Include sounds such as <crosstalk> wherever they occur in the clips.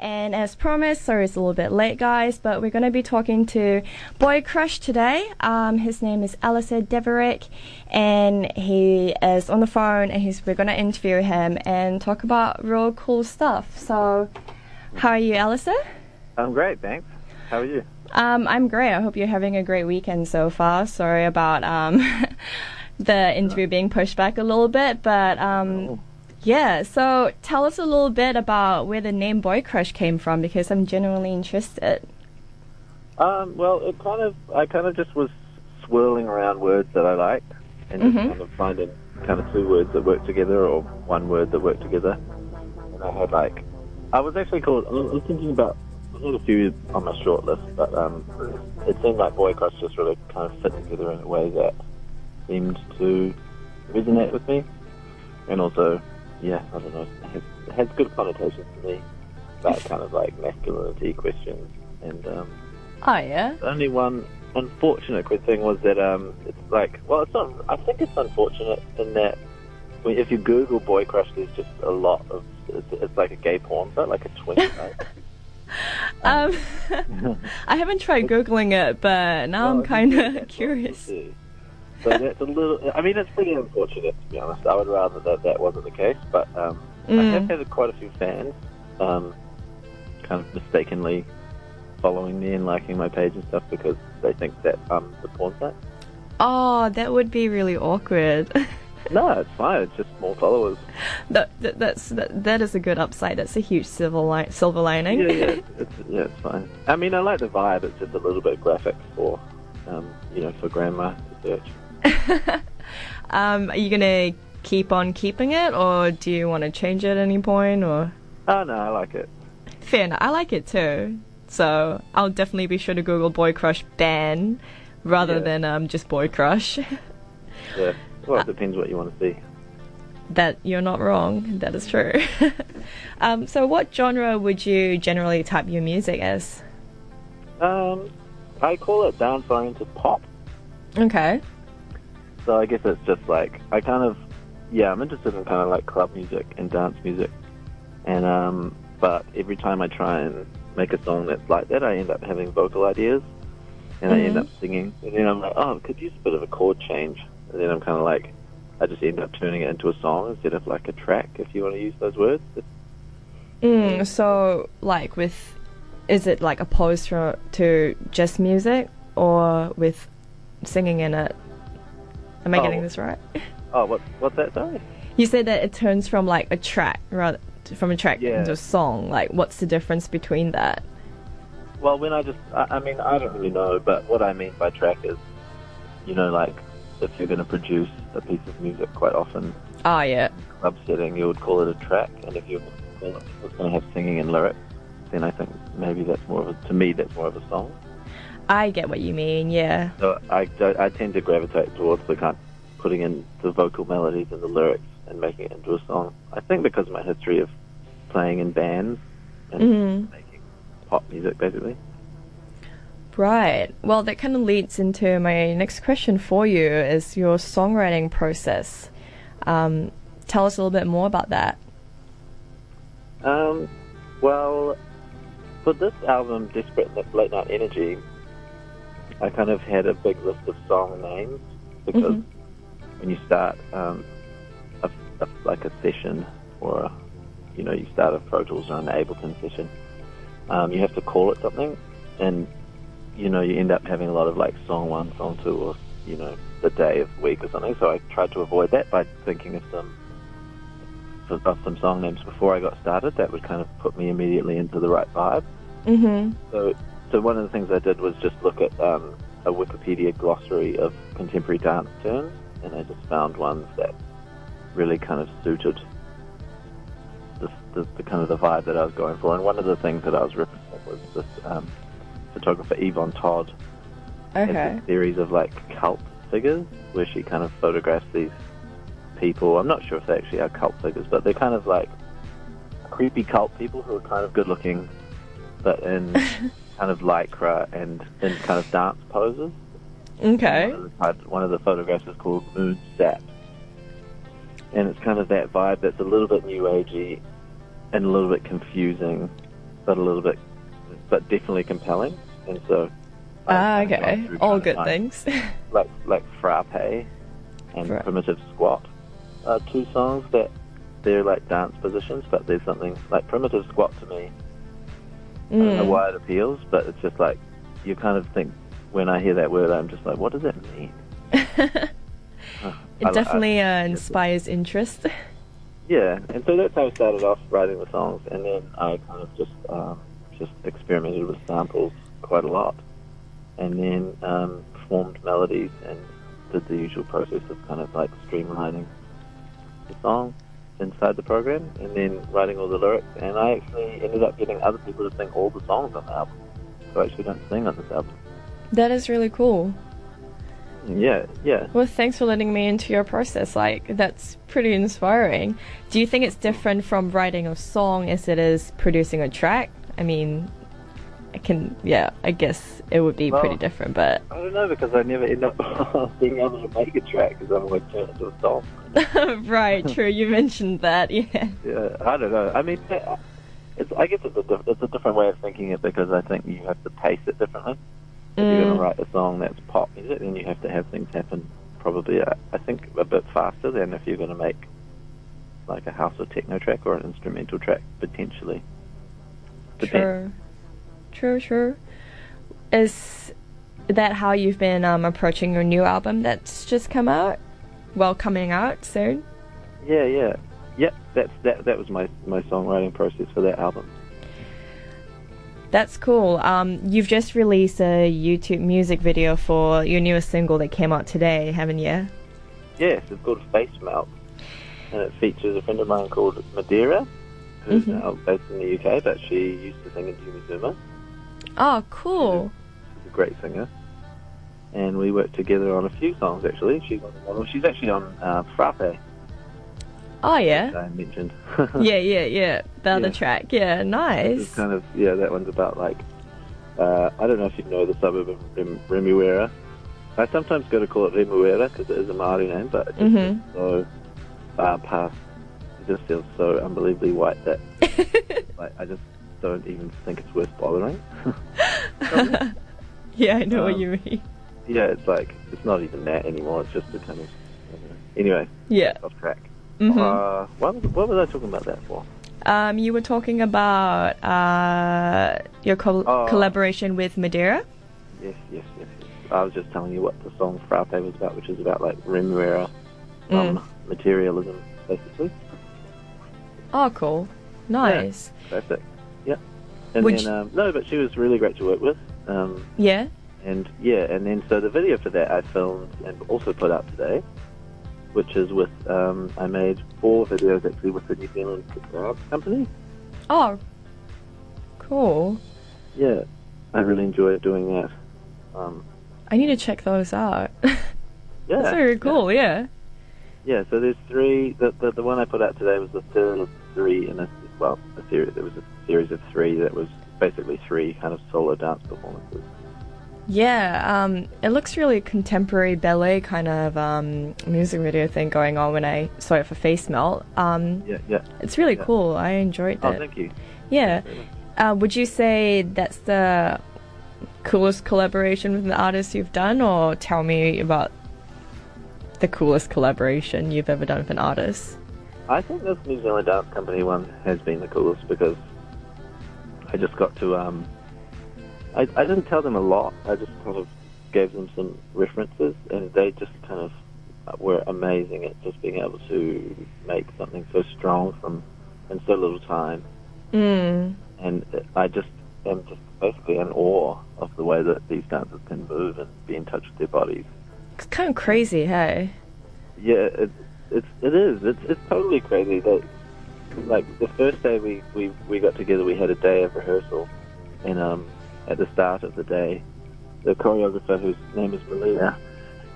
And as promised, sorry it's a little bit late, guys, but we're going to be talking to Boy Crush today. Um, his name is Alistair Deverick, and he is on the phone, and he's, we're going to interview him and talk about real cool stuff. So, how are you, Alistair? I'm great, thanks. How are you? Um, I'm great. I hope you're having a great weekend so far. Sorry about um, <laughs> the interview being pushed back a little bit, but um, Oh. Yeah. So tell us a little bit about where the name Boy Crush came from, because I'm genuinely interested. Um, well, it kind of, I kind of just was swirling around words that I liked, and just Mhm. kind of finding kind of two words that work together, or one word that worked together. And I had like, I was actually called. I was thinking about. I had a few on my short list, but um, it seemed like Boy Crush just really kind of fit together in a way that seemed to resonate with me, and also, yeah, I don't know, it has, it has good connotations to me about kind of like masculinity questions and. Um, Oh yeah. the only one unfortunate good thing was that um, it's like, well, it's not. I think it's unfortunate in that when- if you Google boy crush, there's just a lot of. It's, it's like a gay porn site, like a twin <laughs> site. <laughs> Um, I haven't tried googling it, but now Well, I'm kind of curious. So that's a little. I mean, it's pretty unfortunate to be honest. I would rather that that wasn't the case, but um, I have Mm. had quite a few fans, um, kind of mistakenly following me and liking my page and stuff because they think that I'm the porn site. Oh, that would be really awkward. <laughs> No, it's fine. It's just more followers. that, that that's that, that is a good upside. That's a huge silver li- silver lining. Yeah, yeah, <laughs> it's, yeah, it's fine. I mean, I like the vibe. It's just a little bit graphic for, um, you know, for grandma to search. <laughs> um, are you gonna keep on keeping it, or do you want to change it at any point? Or Oh no, I like it. fair enough. I like it too. So I'll definitely be sure to Google Boy Crush ban rather Yeah. than um just Boy Crush. <laughs> Yeah. Well, it depends what you want to see. that you're not wrong. That is true. <laughs> um, so what genre would you generally type your music as? Um, I call it dance-oriented pop. Okay. So I guess it's just like I kind of, yeah, I'm interested in kind of like club music and dance music, and um, but every time I try and make a song that's like that, I end up having vocal ideas, and I end Mhm. up singing, and then I'm like, oh, it could use a bit of a chord change, and then I'm kind of like, I just end up turning it into a song instead of like a track, if you want to use those words. Mm, so like with, is it like opposed to, to just music or with singing in it? Am I Oh. getting this right? <laughs> Oh, what what's that? Sorry. You said that it turns from like a track rather from a track Yeah. into a song. Like, what's the difference between that? Well, when I just, I, I mean, I don't really know, but what I mean by track is, you know, like if you're going to produce a piece of music, quite often Oh yeah. club setting, you would call it a track, and if you call it, it's going to have singing and lyrics, then I think maybe that's more of a, to me, that's more of a song. I get what you mean. Yeah. So I, I tend to gravitate towards the kind of putting in the vocal melodies and the lyrics and making it into a song. I think because of my history of playing in bands and Mhm. making pop music, basically. Right. Well, that kind of leads into my next question for you: is your songwriting process? Um, tell us a little bit more about that. Um, well, for this album, Desperate Late Night Energy, I kind of had a big list of song names because Mhm. when you start um, a, a, like a session or a, you know you start a Pro Tools or an Ableton session, um, you have to call it something, and you know you end up having a lot of like song one, song two, or you know the day of the week or something. So I tried to avoid that by thinking of some of some song names before I got started. That would kind of put me immediately into the right vibe. Mm-hmm. So, so one of the things I did was just look at um, a Wikipedia glossary of contemporary dance terms, and I just found ones that really kind of suited the, the, the kind of the vibe that I was going for. And one of the things that I was at was this um, photographer Yvonne Todd Okay. this series of like cult figures where she kind of photographs these people. I'm not sure if they actually are cult figures, but they're kind of like creepy cult people who are kind of good looking, but in <laughs> kind of lycra and in kind of dance poses. Okay. One of, the, one of the photographs is called Moon Sap. And it's kind of that vibe that's a little bit new agey and a little bit confusing, but a little bit, but definitely compelling. And so, Ah, I've okay. All good things. <laughs> like like frappe and Fra- primitive squat are two songs that they're like dance positions, but there's something like primitive squat to me. I don't know Mm. why it appeals, but it's just like you kind of think when I hear that word, I'm just like, what does that mean? <laughs> Uh, I- I- it definitely uh, inspires interest. Yeah, and so that's how I started off writing the songs, and then I kind of just um, just experimented with samples quite a lot, and then um, formed melodies and did the usual process of kind of like streamlining the song inside the program, and then writing all the lyrics. And I actually ended up getting other people to sing all the songs on the album, so I actually don't sing on this album. That is really cool. Yeah, yeah. Well, thanks for letting me into your process. Like, that's pretty inspiring. Do you think it's different from writing a song as it is producing a track? I mean, I can, yeah, I guess it would be Well- pretty different, but. I don't know because I never end up <laughs> being able to make a track because I'm always it into a song. <laughs> right, true, you mentioned that, <laughs> yeah. Yeah, I don't know. I mean, it's I guess it's a diff- it's a different way of thinking it because I think you have to pace it differently. If you're going Mm. to write a song that's pop music, then you have to have things happen probably uh, I think a bit faster than if you're going to make like a house or techno track or an instrumental track potentially. Depends. True. True, true. Is that how you've been um, approaching your new album that's just come out? Well, coming out soon? Yeah, yeah, yep. That's that. That was my my songwriting process for that album. That's cool. Um, you've just released a YouTube music video for your newest single that came out today, haven't you? Yes, it's called Face Melt, and it features a friend of mine called Madeira, who's Mhm. now based in the UK, but she used to sing in Jimmy Zuma. Oh, cool. Great singer, and we worked together on a few songs. Actually, she's on one. She's actually on uh, Frappe, Oh, yeah. I mentioned. <laughs> Yeah, yeah, yeah. The other Yeah. track. Yeah, nice. kind of yeah. That one's about like uh, I don't know if you know the suburb of Rem- Remuera. I sometimes go to call it Remuera because it is a Maori name, but it just Mhm. so far past. It just feels so unbelievably white that <laughs> like I just don't even think it's worth bothering. <laughs> <laughs> yeah, I know what Um, you mean. yeah, it's like it's not even that anymore. It's just a kind of I don't know. anyway Yeah. off track. hmm Uh, what, was, what was I talking about that for? Um, you were talking about uh, your col- Oh. collaboration with Madeira. Yes, yes, yes, yes. I was just telling you what the song Frappe was about, which is about like Remuera um, Mm. materialism, basically. Oh, cool. Nice. That's it. Yeah. And Would then, um, no, but she was really great to work with. Um, Yeah. and yeah, and then so the video for that I filmed and also put out today, which is with, um, I made four videos actually with the New Zealand Company. Oh, cool. Yeah, I really enjoy doing that. Um, I need to check those out. <laughs> yeah. That's very cool. Yeah. Yeah, so there's three. The, the the one I put out today was the third of three in a well a series. There was a series of three that was basically three kind of solo dance performances. Yeah. Um, it looks really contemporary ballet kind of um, music video thing going on when I saw it for Face Melt. Um, Yeah, yeah. it's really Yeah. cool. I enjoyed it. Oh, thank you. Yeah. Uh, would you say that's the coolest collaboration with an artist you've done, or tell me about the coolest collaboration you've ever done with an artist? I think this New Zealand Dance Company one has been the coolest because I just got to. Um, I I didn't tell them a lot. I just kind of gave them some references, and they just kind of were amazing at just being able to make something so strong from in so little time. Mm. and I just am just basically in awe of the way that these dancers can move and be in touch with their bodies. It's kind of crazy, hey? Yeah, it, it's it is. It's it's totally crazy that like the first day we, we, we got together, we had a day of rehearsal, and um at the start of the day, the choreographer whose name is Malia,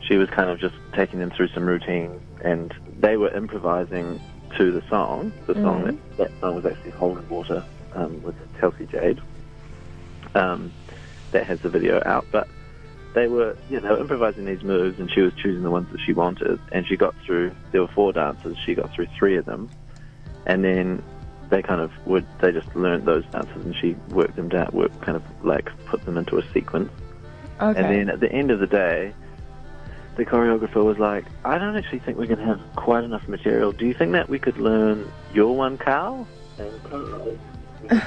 she was kind of just taking them through some routines, and they were improvising to the song. The song Mhm. that that song was actually Holding Water um, with Chelsea Jade. Um, that has the video out, but they were they were improvising these moves, and she was choosing the ones that she wanted, and she got through. There were four dancers, she got through three of them, and then they kind of would they just learned those dances and she worked them down, worked kind of like put them into a sequence. Okay. And then at the end of the day, the choreographer was like, I don't actually think we're going to have quite enough material. Do you think that we could learn your one, Carl? And <laughs>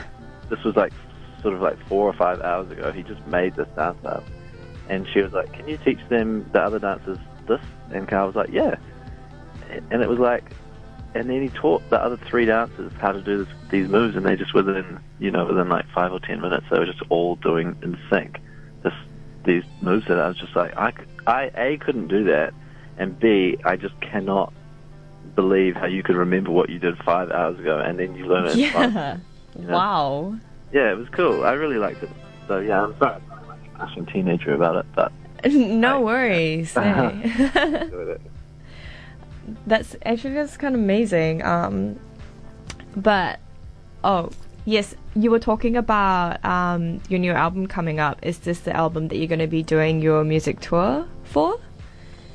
this was like sort of like four or five hours ago. He just made this dance up. And she was like, Can you teach them, the other dancers, this? And Carl was like, Yeah. And it was like, and then he taught the other three dancers how to do this, these moves, and they just within, you know, within like five or ten minutes, they were just all doing in sync this these moves that I was just like, I, I a couldn't do that, and b I just cannot believe how you could remember what you did five hours ago, and then you learn it. in five yeah. <laughs> you know? Wow. Yeah, it was cool. I really liked it. So yeah, I'm sorry, I'm like a teenager about it, but <laughs> No Right. worries. <laughs> hey. enjoyed it. That's actually that's kind of amazing. Um, but oh yes, you were talking about um your new album coming up. Is this the album that you're going to be doing your music tour for?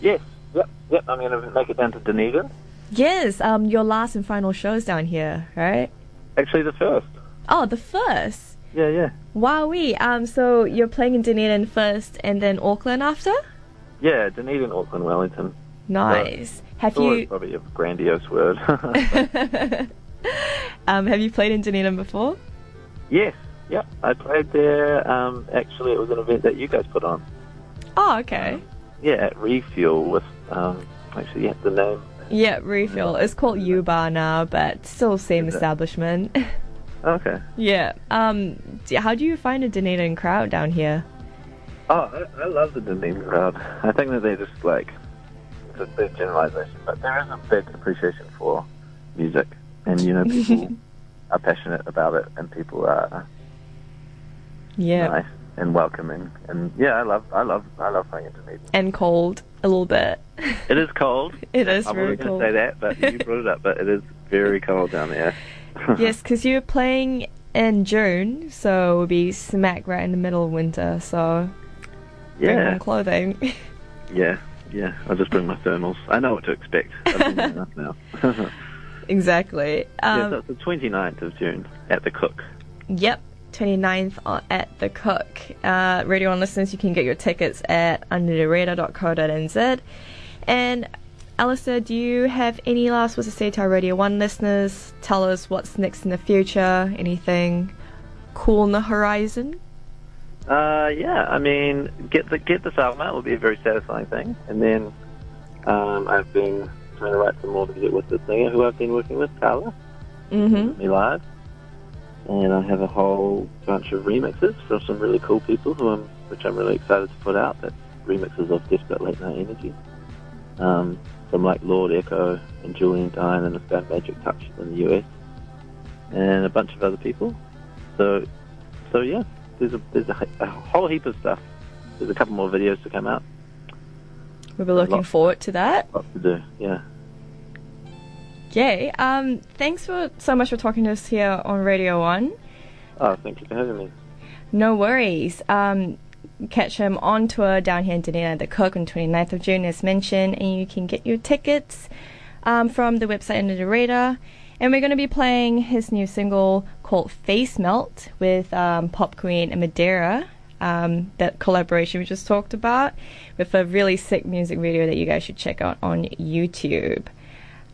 Yes, yep, yep. I'm gonna make it down to Dunedin. Yes. Um, your last and final shows down here, right? Actually, the first. Oh, the first. Yeah, yeah, Wowee. Um, so you're playing in Dunedin first, and then Auckland after. yeah. Dunedin, Auckland, Wellington. Nice. Have Or you probably a grandiose word. <laughs> <laughs> um have you played in Dunedin before? yes, yep. I played there. Um, actually, it was an event that you guys put on. Oh, okay. Yeah, at Refuel with um, actually, yeah, the name. Yeah, refill. It's called U Bar now, but still same Is it? establishment. <laughs> Okay. yeah. Um, how do you find a Dunedin crowd down here? Oh, I, I love the Dunedin crowd. I think that they just like a big generalization, but there is a big appreciation for music, and you know, people <laughs> are passionate about it, and people are Yeah. nice and welcoming, and yeah, I love, I love, I love playing in Dunedin. And cold a little bit. It is cold. <laughs> It is I'm very not going cold. to say that, but you brought it up. But it is very cold down there. <laughs> yes, because you're playing in June, so it'll be smack right in the middle of winter. So bring yeah, on clothing. yeah, yeah. I'll just bring my thermals. I know what to expect. I've been enough now. <laughs> exactly. Um, so it's the 29th of June at the Cook. Yep, 29th on- at the Cook. Uh, Radio One listeners, you can get your tickets at undertheradar.co.nz. And Alistair, do you have any last words to say to our Radio One listeners? Tell us what's next in the future. Anything cool on the horizon? Uh, yeah, I mean, get the get this album out will be a very satisfying thing, and then um, I've been trying to write some more music with the singer who I've been working with, Carla, Mm-hmm. me live, and I have a whole bunch of remixes from some really cool people who I'm, which I'm really excited to put out. That's remixes of Desperate Late Night Energy, um, from like Lord Echo and Julien Dyne and this band Magic Touch in the US, and a bunch of other people. So, so yeah, there's a there's a, a whole heap of stuff. There's a couple more videos to come out. We'll be looking forward to that. Lots to do. Yeah. Yay. Um, thanks for so much for talking to us here on Radio One. Oh, thank you for having me. No worries. Um, catch him on tour down here in Dunedin at the Cook on 29th of June, as mentioned, and you can get your tickets um, from the website Under the Radar. And we're going to be playing his new single called Face Melt with um, Pop Queen and Madeira. Um, that collaboration we just talked about with a really sick music video that you guys should check out on YouTube.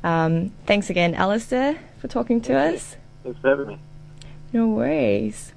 Um, thanks again, Alistair, for talking to us. Thanks for having me. No worries.